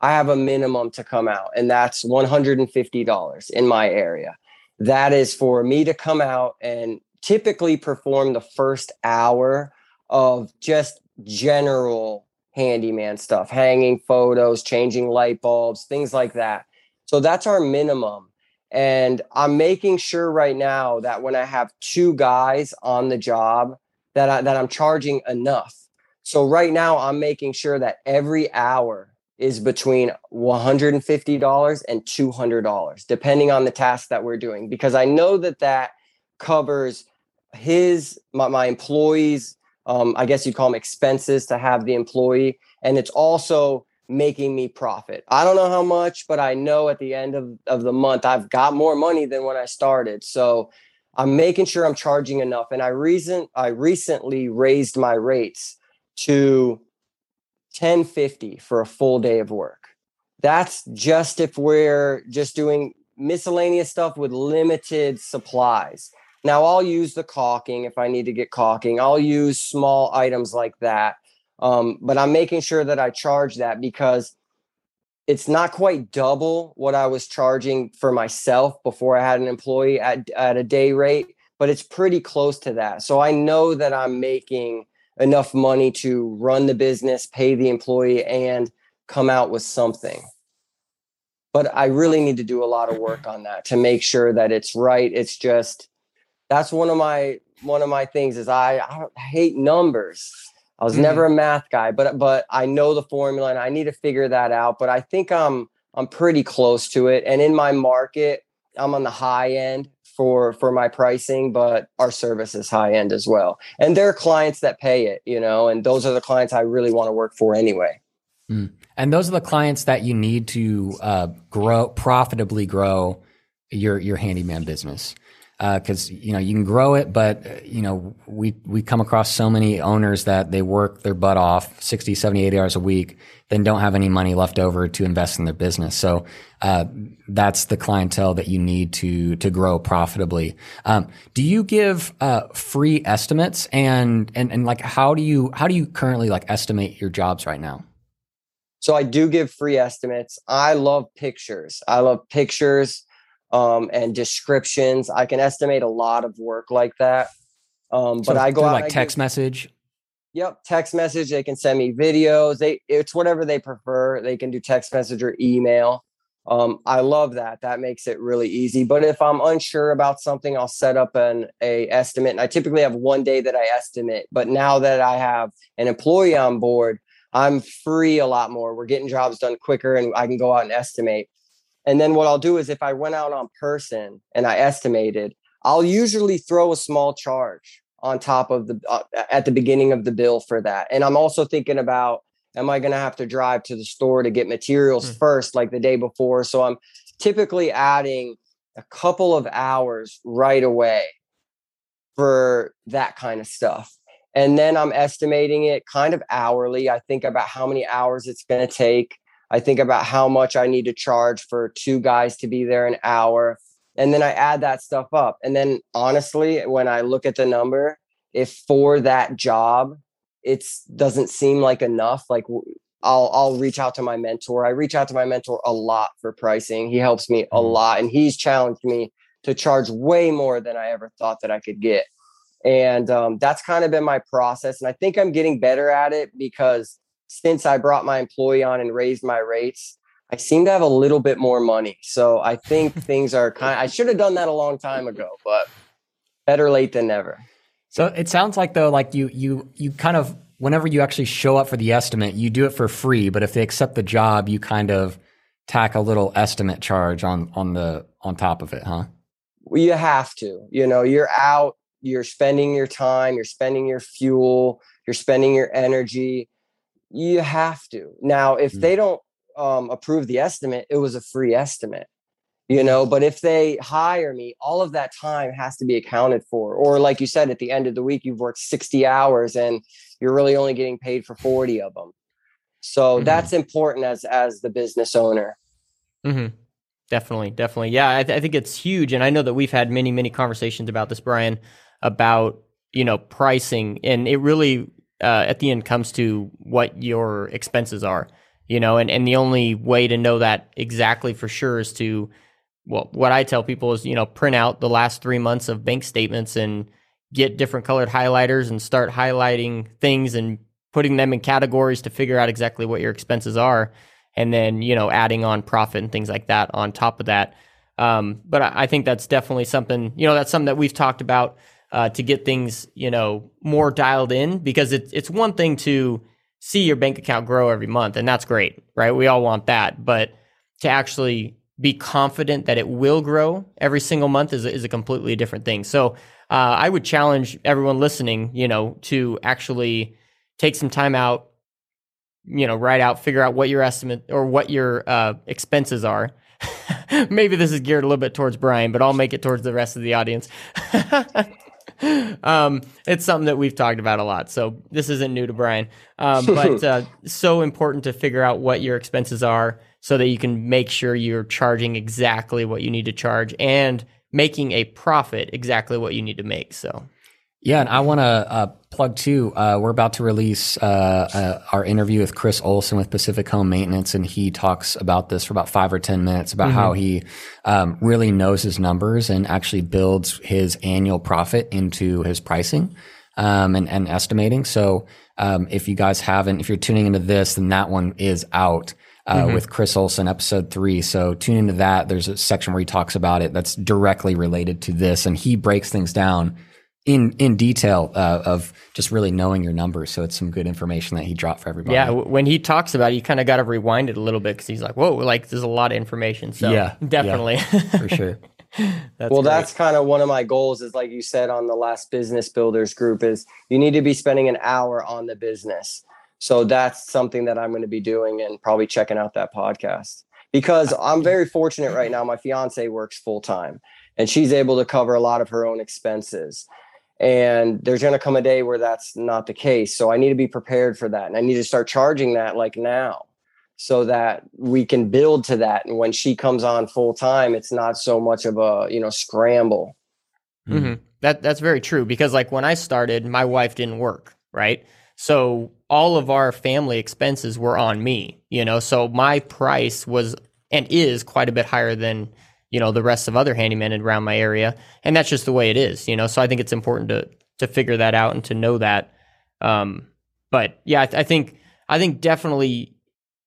I have a minimum to come out, and that's $150 in my area. That is for me to come out and typically perform the first hour of just general handyman stuff, hanging photos, changing light bulbs, things like that. So that's our minimum. And I'm making sure right now that when I have two guys on the job, that I, that I'm charging enough. So right now I'm making sure that every hour is between $150 and $200 depending on the task that we're doing because I know that that covers his my, my employees um, I guess you'd call them expenses to have the employee and it's also making me profit. I don't know how much, but I know at the end of, of the month, I've got more money than when I started. So I'm making sure I'm charging enough. And I recent I recently raised my rates to 1050 for a full day of work. That's just if we're just doing miscellaneous stuff with limited supplies. Now I'll use the caulking if I need to get caulking. I'll use small items like that. Um, but I'm making sure that I charge that because it's not quite double what I was charging for myself before I had an employee at, at a day rate, but it's pretty close to that. So I know that I'm making enough money to run the business, pay the employee, and come out with something. But I really need to do a lot of work on that to make sure that it's right. It's just that's one of my one of my things is I, I hate numbers I was mm-hmm. never a math guy, but but I know the formula and I need to figure that out. But I think I'm I'm pretty close to it. And in my market, I'm on the high end for for my pricing, but our service is high end as well. And there are clients that pay it, you know, and those are the clients I really want to work for anyway. Mm. And those are the clients that you need to uh, grow profitably grow your your handyman business. Because uh, you know you can grow it, but you know we we come across so many owners that they work their butt off 60, 70, 80 hours a week, then don't have any money left over to invest in their business. So uh, that's the clientele that you need to to grow profitably. Um, do you give uh, free estimates and and and like how do you how do you currently like estimate your jobs right now? So I do give free estimates. I love pictures. I love pictures um, and descriptions. I can estimate a lot of work like that. Um, so but I go out like text message. Yep, text message. They can send me videos. They it's whatever they prefer. They can do text message or email. Um, I love that. That makes it really easy. But if I'm unsure about something, I'll set up an a estimate. And I typically have one day that I estimate. But now that I have an employee on board, I'm free a lot more. We're getting jobs done quicker, and I can go out and estimate. And then what I'll do is if I went out on person and I estimated, I'll usually throw a small charge on top of the uh, at the beginning of the bill for that. And I'm also thinking about am I going to have to drive to the store to get materials mm. first like the day before? So I'm typically adding a couple of hours right away for that kind of stuff. And then I'm estimating it kind of hourly. I think about how many hours it's going to take I think about how much I need to charge for two guys to be there an hour. And then I add that stuff up. And then honestly, when I look at the number, if for that job, it doesn't seem like enough, like I'll I'll reach out to my mentor. I reach out to my mentor a lot for pricing. He helps me a mm-hmm. lot and he's challenged me to charge way more than I ever thought that I could get. And um, that's kind of been my process. And I think I'm getting better at it because since I brought my employee on and raised my rates, I seem to have a little bit more money. So I think things are kind of, I should have done that a long time ago, but better late than never. So it sounds like though, like you, you, you kind of, whenever you actually show up for the estimate, you do it for free, but if they accept the job, you kind of tack a little estimate charge on, on the, on top of it, huh? Well, you have to, you know, you're out, you're spending your time, you're spending your fuel, you're spending your energy you have to. Now, if mm. they don't um, approve the estimate, it was a free estimate, you know. But if they hire me, all of that time has to be accounted for. Or, like you said, at the end of the week, you've worked 60 hours and you're really only getting paid for 40 of them. So mm-hmm. that's important as as the business owner. Mm-hmm. Definitely, definitely. Yeah, I, th- I think it's huge, and I know that we've had many, many conversations about this, Brian, about you know pricing, and it really uh, at the end comes to what your expenses are, you know, and, and the only way to know that exactly for sure is to, well, what I tell people is, you know, print out the last three months of bank statements and get different colored highlighters and start highlighting things and putting them in categories to figure out exactly what your expenses are. And then, you know, adding on profit and things like that on top of that. Um, but I, I think that's definitely something, you know, that's something that we've talked about uh, to get things, you know, more dialed in because it's it's one thing to see your bank account grow every month, and that's great, right? We all want that, but to actually be confident that it will grow every single month is is a completely different thing. So uh, I would challenge everyone listening, you know, to actually take some time out, you know, write out, figure out what your estimate or what your uh, expenses are. Maybe this is geared a little bit towards Brian, but I'll make it towards the rest of the audience. um, it's something that we've talked about a lot. So this isn't new to Brian. Um, but uh, so important to figure out what your expenses are so that you can make sure you're charging exactly what you need to charge and making a profit exactly what you need to make. So yeah, and I want to uh, plug too. Uh, we're about to release uh, uh, our interview with Chris Olson with Pacific Home Maintenance, and he talks about this for about five or ten minutes about mm-hmm. how he um, really knows his numbers and actually builds his annual profit into his pricing um, and, and, estimating. So, um, if you guys haven't, if you're tuning into this, then that one is out. Uh, mm-hmm. With Chris Olson, episode three. So tune into that. There's a section where he talks about it that's directly related to this, and he breaks things down in in detail uh, of just really knowing your numbers. So it's some good information that he dropped for everybody. Yeah, when he talks about it, you kind of got to rewind it a little bit because he's like, "Whoa, like there's a lot of information." So yeah, definitely yeah, for sure. that's well, great. that's kind of one of my goals. Is like you said on the last business builders group, is you need to be spending an hour on the business. So that's something that I'm going to be doing and probably checking out that podcast because I'm very fortunate right now. My fiance works full time and she's able to cover a lot of her own expenses. And there's going to come a day where that's not the case. So I need to be prepared for that. And I need to start charging that like now so that we can build to that. And when she comes on full time, it's not so much of a, you know, scramble. Mm-hmm. That that's very true because like when I started, my wife didn't work, right? So all of our family expenses were on me, you know. So my price was and is quite a bit higher than you know the rest of other handymen around my area, and that's just the way it is, you know. So I think it's important to to figure that out and to know that. Um, but yeah, I, th- I think I think definitely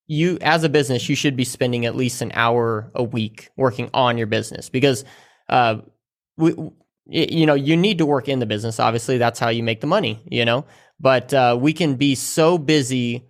you as a business you should be spending at least an hour a week working on your business because uh, we you know, you need to work in the business. Obviously, that's how you make the money, you know. But uh, we can be so busy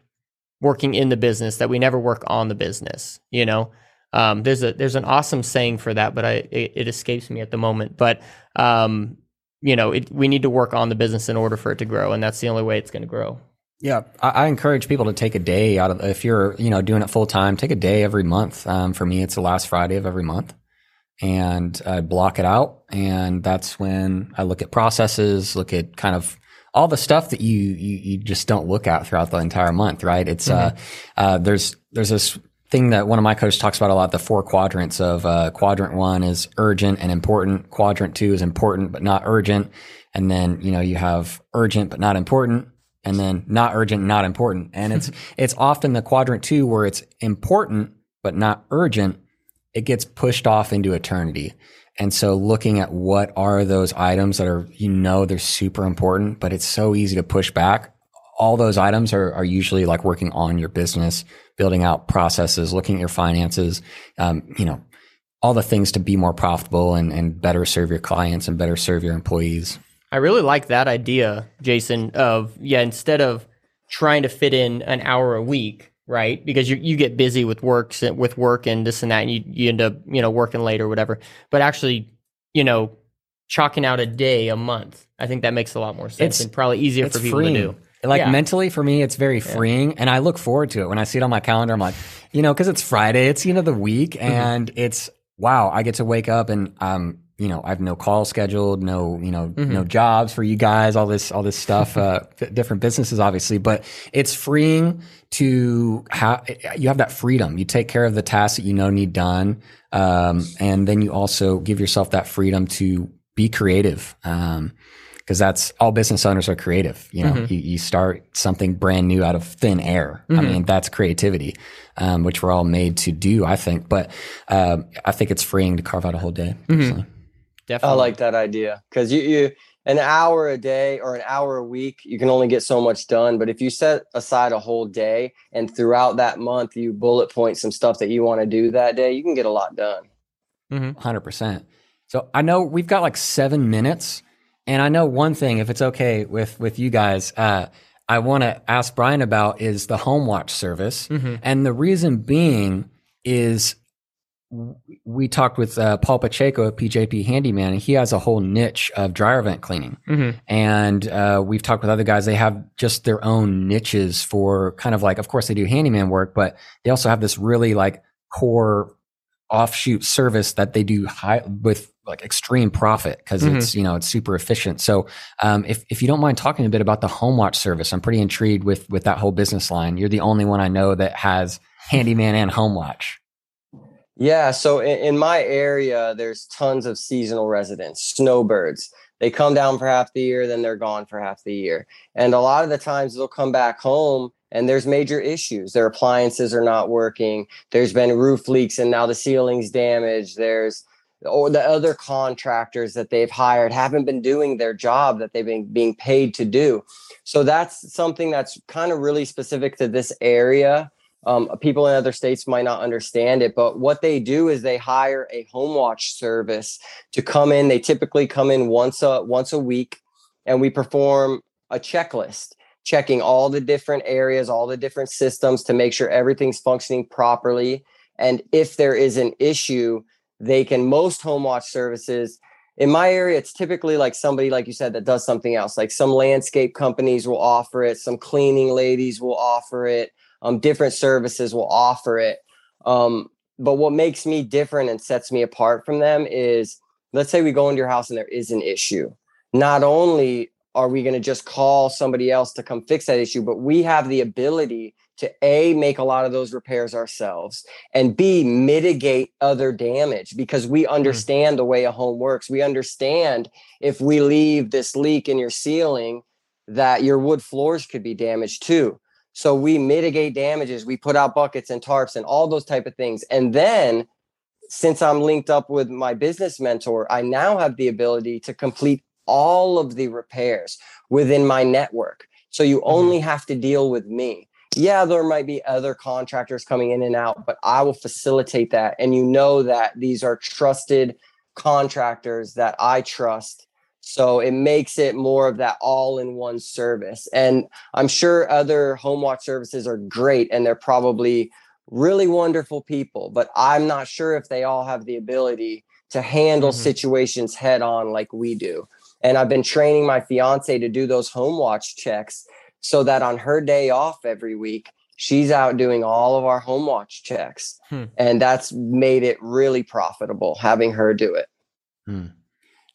working in the business that we never work on the business, you know. Um, there's a there's an awesome saying for that, but I it, it escapes me at the moment. But um, you know, it, we need to work on the business in order for it to grow, and that's the only way it's going to grow. Yeah, I, I, encourage people to take a day out of if you're you know doing it full time, take a day every month. Um, for me, it's the last Friday of every month and I block it out. And that's when I look at processes, look at kind of all the stuff that you, you, you just don't look at throughout the entire month, right? It's, uh, mm-hmm. uh, uh, there's, there's this thing that one of my coaches talks about a lot, the four quadrants of, uh, quadrant one is urgent and important. Quadrant two is important, but not urgent. And then, you know, you have urgent, but not important. And then not urgent, not important. And it's, it's often the quadrant two where it's important, but not urgent it gets pushed off into eternity. And so looking at what are those items that are, you know, they're super important, but it's so easy to push back. All those items are, are usually like working on your business, building out processes, looking at your finances, um, you know, all the things to be more profitable and, and better serve your clients and better serve your employees. I really like that idea, Jason, of, yeah, instead of trying to fit in an hour a week, right? Because you you get busy with work with work and this and that, and you you end up you know working late or whatever. But actually, you know, chalking out a day a month, I think that makes a lot more sense it's, and probably easier for people freeing. to do. Like yeah. mentally for me, it's very freeing, yeah. and I look forward to it. When I see it on my calendar, I'm like, you know, because it's Friday, it's the end of the week, mm-hmm. and mm-hmm. it's wow, I get to wake up and um, you know, I have no calls scheduled, no, you know, mm-hmm. no jobs for you guys, all this, all this stuff, uh, different businesses, obviously, but it's freeing to have, you have that freedom. You take care of the tasks that you know need done. Um, and then you also give yourself that freedom to be creative. Um, because that's all business owners are creative. You know, mm-hmm. you, you, start something brand new out of thin air. Mm-hmm. I mean, that's creativity, um, which we're all made to do, I think. But uh, I think it's freeing to carve out a whole day. Mm-hmm. Definitely. I like that idea because you, you an hour a day or an hour a week, you can only get so much done. But if you set aside a whole day and throughout that month you bullet point some stuff that you want to do that day, you can get a lot done. 100 mm-hmm. percent. So I know we've got like seven minutes, and I know one thing. If it's okay with with you guys, uh, I want to ask Brian about is the home watch service, mm-hmm. and the reason being is we talked with uh, Paul Pacheco at PJP Handyman, and he has a whole niche of dryer vent cleaning. Mm-hmm. And uh, we've talked with other guys; they have just their own niches for kind of like, of course, they do handyman work, but they also have this really like core offshoot service that they do high with like extreme profit because mm-hmm. it's you know it's super efficient. So um, if if you don't mind talking a bit about the home watch service, I'm pretty intrigued with with that whole business line. You're the only one I know that has handyman and home watch. Yeah, so in, in, my area, there's tons of seasonal residents, snowbirds. They come down for half the year, then they're gone for half the year. And a lot of the times they'll come back home and there's major issues. Their appliances are not working. There's been roof leaks and now the ceiling's damaged. There's or the other contractors that they've hired haven't been doing their job that they've been being paid to do. So that's something that's kind of really specific to this area um, people in other states might not understand it, but what they do is they hire a home watch service to come in. They typically come in once a once a week, and we perform a checklist, checking all the different areas, all the different systems to make sure everything's functioning properly. And if there is an issue, they can most home watch services in my area it's typically like somebody like you said that does something else like some landscape companies will offer it some cleaning ladies will offer it um, different services will offer it. Um, but what makes me different and sets me apart from them is let's say we go into your house and there is an issue. Not only are we going to just call somebody else to come fix that issue, but we have the ability to A, make a lot of those repairs ourselves, and B, mitigate other damage because we hmm. understand mm. the way a home works. We understand if we leave this leak in your ceiling, that your wood floors could be damaged too. So we mitigate damages, we put out buckets and tarps and all those type of things. And then since I'm linked up with my business mentor, I now have the ability to complete all of the repairs within my network. So you mm-hmm. only have to deal with me yeah, there might be other contractors coming in and out, but I will facilitate that. And you know that these are trusted contractors that I trust. So it makes it more of that all in one service. And I'm sure other home watch services are great and they're probably really wonderful people, but I'm not sure if they all have the ability to handle mm-hmm. situations head on like we do. And I've been training my fiance to do those home watch checks so that on her day off every week, she's out doing all of our home watch checks. Hmm. And that's made it really profitable having her do it. Hmm.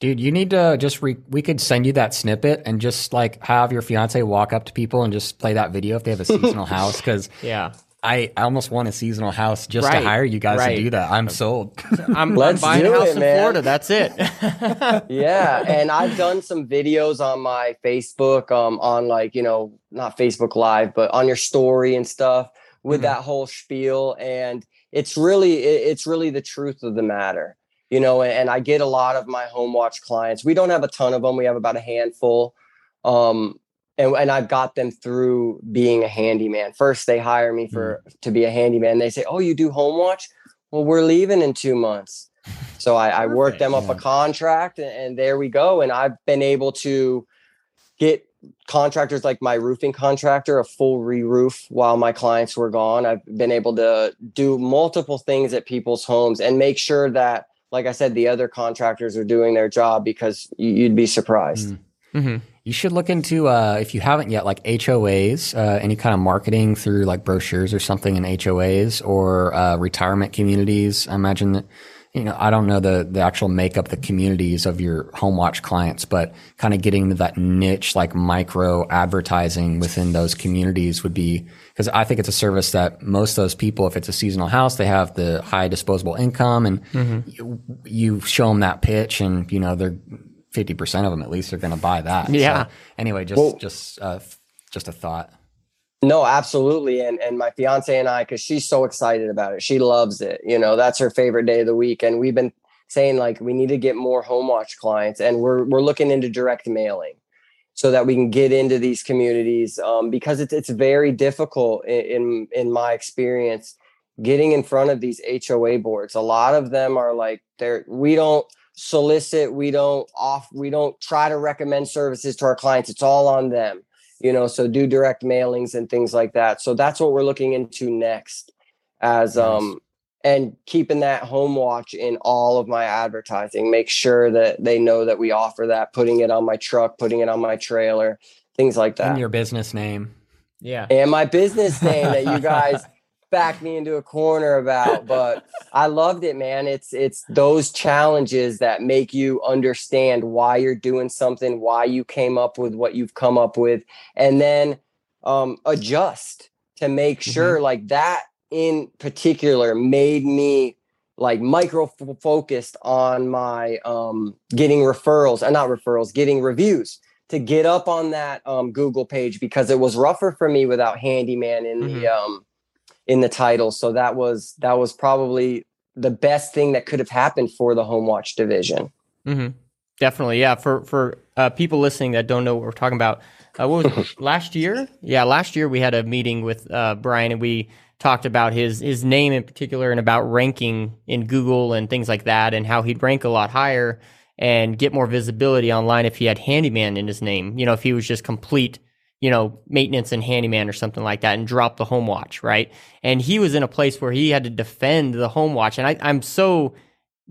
Dude, you need to just re- we could send you that snippet and just like have your fiance walk up to people and just play that video if they have a seasonal house because yeah, I, I almost want a seasonal house just right, to hire you guys right. to do that. I'm sold. I'm, Let's I'm buying a house it, in man. Florida. That's it. yeah, and I've done some videos on my Facebook, um, on like you know not Facebook Live, but on your story and stuff with mm-hmm. that whole spiel, and it's really it's really the truth of the matter, you know. And, and I get a lot of my home watch clients. We don't have a ton of them. We have about a handful. Um, and, and I've got them through being a handyman. First, they hire me for mm. to be a handyman. They say, "Oh, you do home watch? Well, we're leaving in two months." So I, I work them up yeah. a contract, and, and there we go. And I've been able to get contractors like my roofing contractor a full re-roof while my clients were gone. I've been able to do multiple things at people's homes and make sure that, like I said, the other contractors are doing their job because you'd be surprised. Mm. Mm-hmm. You should look into uh, if you haven't yet, like HOAs, uh, any kind of marketing through like brochures or something in HOAs or uh, retirement communities. I imagine that you know I don't know the the actual makeup, the communities of your home watch clients, but kind of getting to that niche, like micro advertising within those communities would be because I think it's a service that most of those people, if it's a seasonal house, they have the high disposable income, and mm-hmm. you, you show them that pitch, and you know they're fifty percent of them at least are going to buy that. Yeah. So, anyway, just well, just uh, just a thought. No, absolutely, and and my fiance and I, because she's so excited about it, she loves it. You know, that's her favorite day of the week, and we've been saying like we need to get more home watch clients, and we're we're looking into direct mailing so that we can get into these communities um, because it's it's very difficult in, in in my experience getting in front of these HOA boards. A lot of them are like they're we don't solicit we don't off we don't try to recommend services to our clients it's all on them you know so do direct mailings and things like that so that's what we're looking into next as nice. um and keeping that home watch in all of my advertising make sure that they know that we offer that putting it on my truck putting it on my trailer things like that. and your business name. Yeah. And my business name that you guys backed me into a corner about, but I loved it, man. It's it's those challenges that make you understand why you're doing something, why you came up with what you've come up with, and then um, adjust to make mm-hmm. sure like that in particular made me like micro focused on my um, getting referrals and uh, not referrals, getting reviews to get up on that um, Google page because it was rougher for me without handyman in mm-hmm. the um, in the title. So that was that was probably the best thing that could have happened for the home watch division. Mm-hmm. Definitely, yeah. For for uh, people listening that don't know what we're talking about, uh, what was it, last year? Yeah, last year we had a meeting with uh, Brian and we talked about his his name in particular and about ranking in Google and things like that, and how he'd rank a lot higher and get more visibility online if he had handyman in his name. You know, if he was just complete you know, maintenance and handyman or something like that and drop the home watch, right? And he was in a place where he had to defend the home watch. And I, I'm so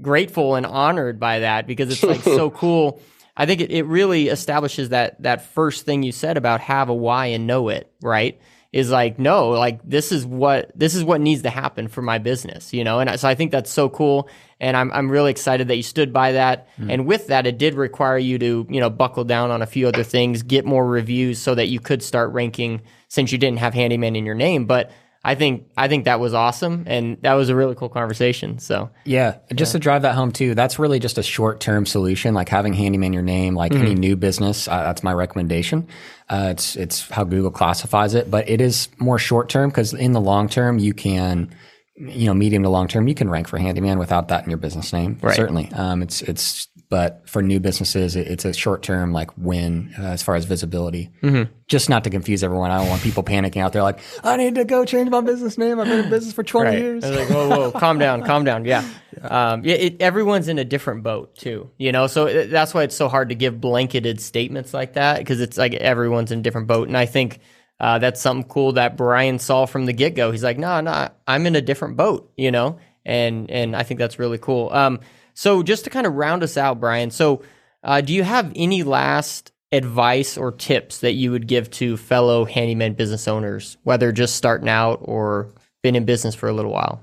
grateful and honored by that because it's like so cool. I think it, it really establishes that that first thing you said about have a why and know it, right? Is like no like this is what this is what needs to happen for my business you know and so i think that's so cool and i'm, I'm really excited that you stood by that mm. and with that it did require you to you know buckle down on a few other things get more reviews so that you could start ranking since you didn't have handyman in your name but I think I think that was awesome, and that was a really cool conversation. So yeah, just yeah. to drive that home too, that's really just a short term solution. Like having handyman your name, like mm-hmm. any new business, uh, that's my recommendation. Uh, it's it's how Google classifies it, but it is more short term because in the long term you can you know, medium to long term, you can rank for handyman without that in your business name. Right. Certainly. Um, it's, it's, but for new businesses, it, it's a short term like win uh, as far as visibility. Mm-hmm. Just not to confuse everyone. I don't want people panicking out there like, I need to go change my business name. I've been in business for 20 right. years. like, whoa, whoa, calm down, calm down. Yeah. Um, yeah it, everyone's in a different boat too, you know, so it, that's why it's so hard to give blanketed statements like that because it's like everyone's in a different boat. And I think, uh, that's something cool that Brian saw from the get go. He's like, no, no, I'm in a different boat, you know, and and I think that's really cool. Um, so just to kind of round us out, Brian. So, uh, do you have any last advice or tips that you would give to fellow handyman business owners, whether just starting out or been in business for a little while?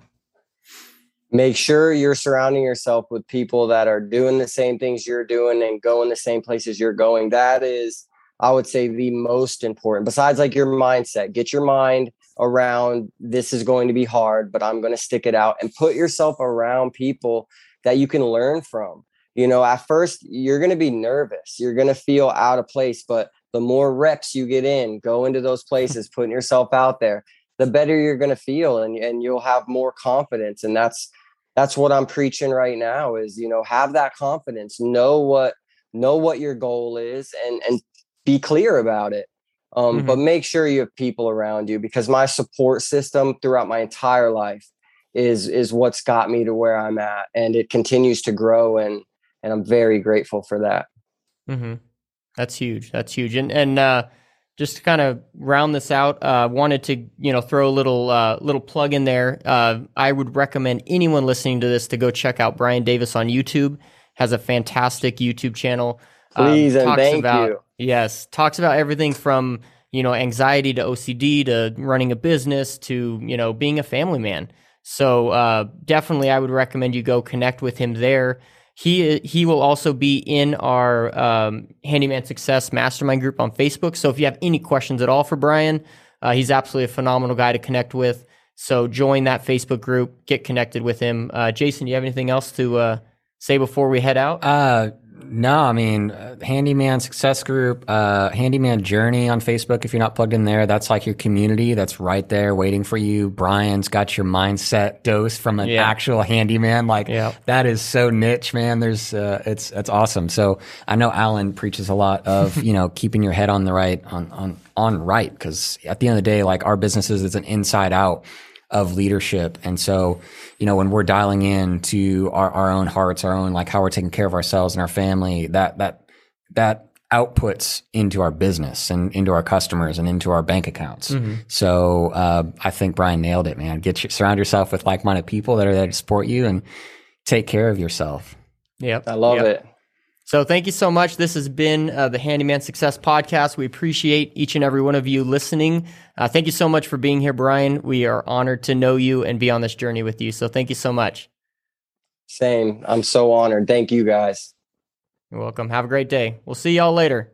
Make sure you're surrounding yourself with people that are doing the same things you're doing and going the same places you're going. That is I would say the most important, besides like your mindset, get your mind around this is going to be hard, but I'm going to stick it out and put yourself around people that you can learn from. You know, at first you're going to be nervous, you're going to feel out of place, but the more reps you get in, go into those places, putting yourself out there, the better you're going to feel and, and you'll have more confidence. And that's, that's what I'm preaching right now is, you know, have that confidence, know what, know what your goal is and, and be clear about it. Um, mm-hmm. But make sure you have people around you because my support system throughout my entire life is is what's got me to where I'm at, and it continues to grow, and and I'm very grateful for that. Mm-hmm. That's huge. That's huge. And and uh, just to kind of round this out, uh, wanted to you know throw a little uh, little plug in there. Uh, I would recommend anyone listening to this to go check out Brian Davis on YouTube. Has a fantastic YouTube channel. Please um, and thank about, you. Yes, talks about everything from you know anxiety to OCD to running a business to you know being a family man. So uh, definitely, I would recommend you go connect with him there. He he will also be in our um, Handyman Success Mastermind group on Facebook. So if you have any questions at all for Brian, uh, he's absolutely a phenomenal guy to connect with. So join that Facebook group, get connected with him. Uh, Jason, do you have anything else to uh, say before we head out? No, I mean, uh, Handyman Success Group, uh, Handyman Journey on Facebook. If you're not plugged in there, that's like your community that's right there waiting for you. Brian's got your mindset dose from an yeah. actual handyman. Like yeah. that is so niche, man. There's, uh, it's, it's awesome. So I know Alan preaches a lot of, you know, keeping your head on the right, on, on, on right. Cause at the end of the day, like our businesses, it's an inside out of leadership. And so, you know, when we're dialing in to our, our own hearts, our own, like how we're taking care of ourselves and our family, that, that, that outputs into our business and into our customers and into our bank accounts. Mm-hmm. So, uh, I think Brian nailed it, man. Get you, surround yourself with like-minded people that are there to support you and take care of yourself. Yep. I love yep. it. So thank you so much. This has been uh, the Handyman Success Podcast. We appreciate each and every one of you listening. Uh, thank you so much for being here, Brian. We are honored to know you and be on this journey with you. So thank you so much. Same. I'm so honored. Thank you guys. You're welcome. Have a great day. We'll see y'all later.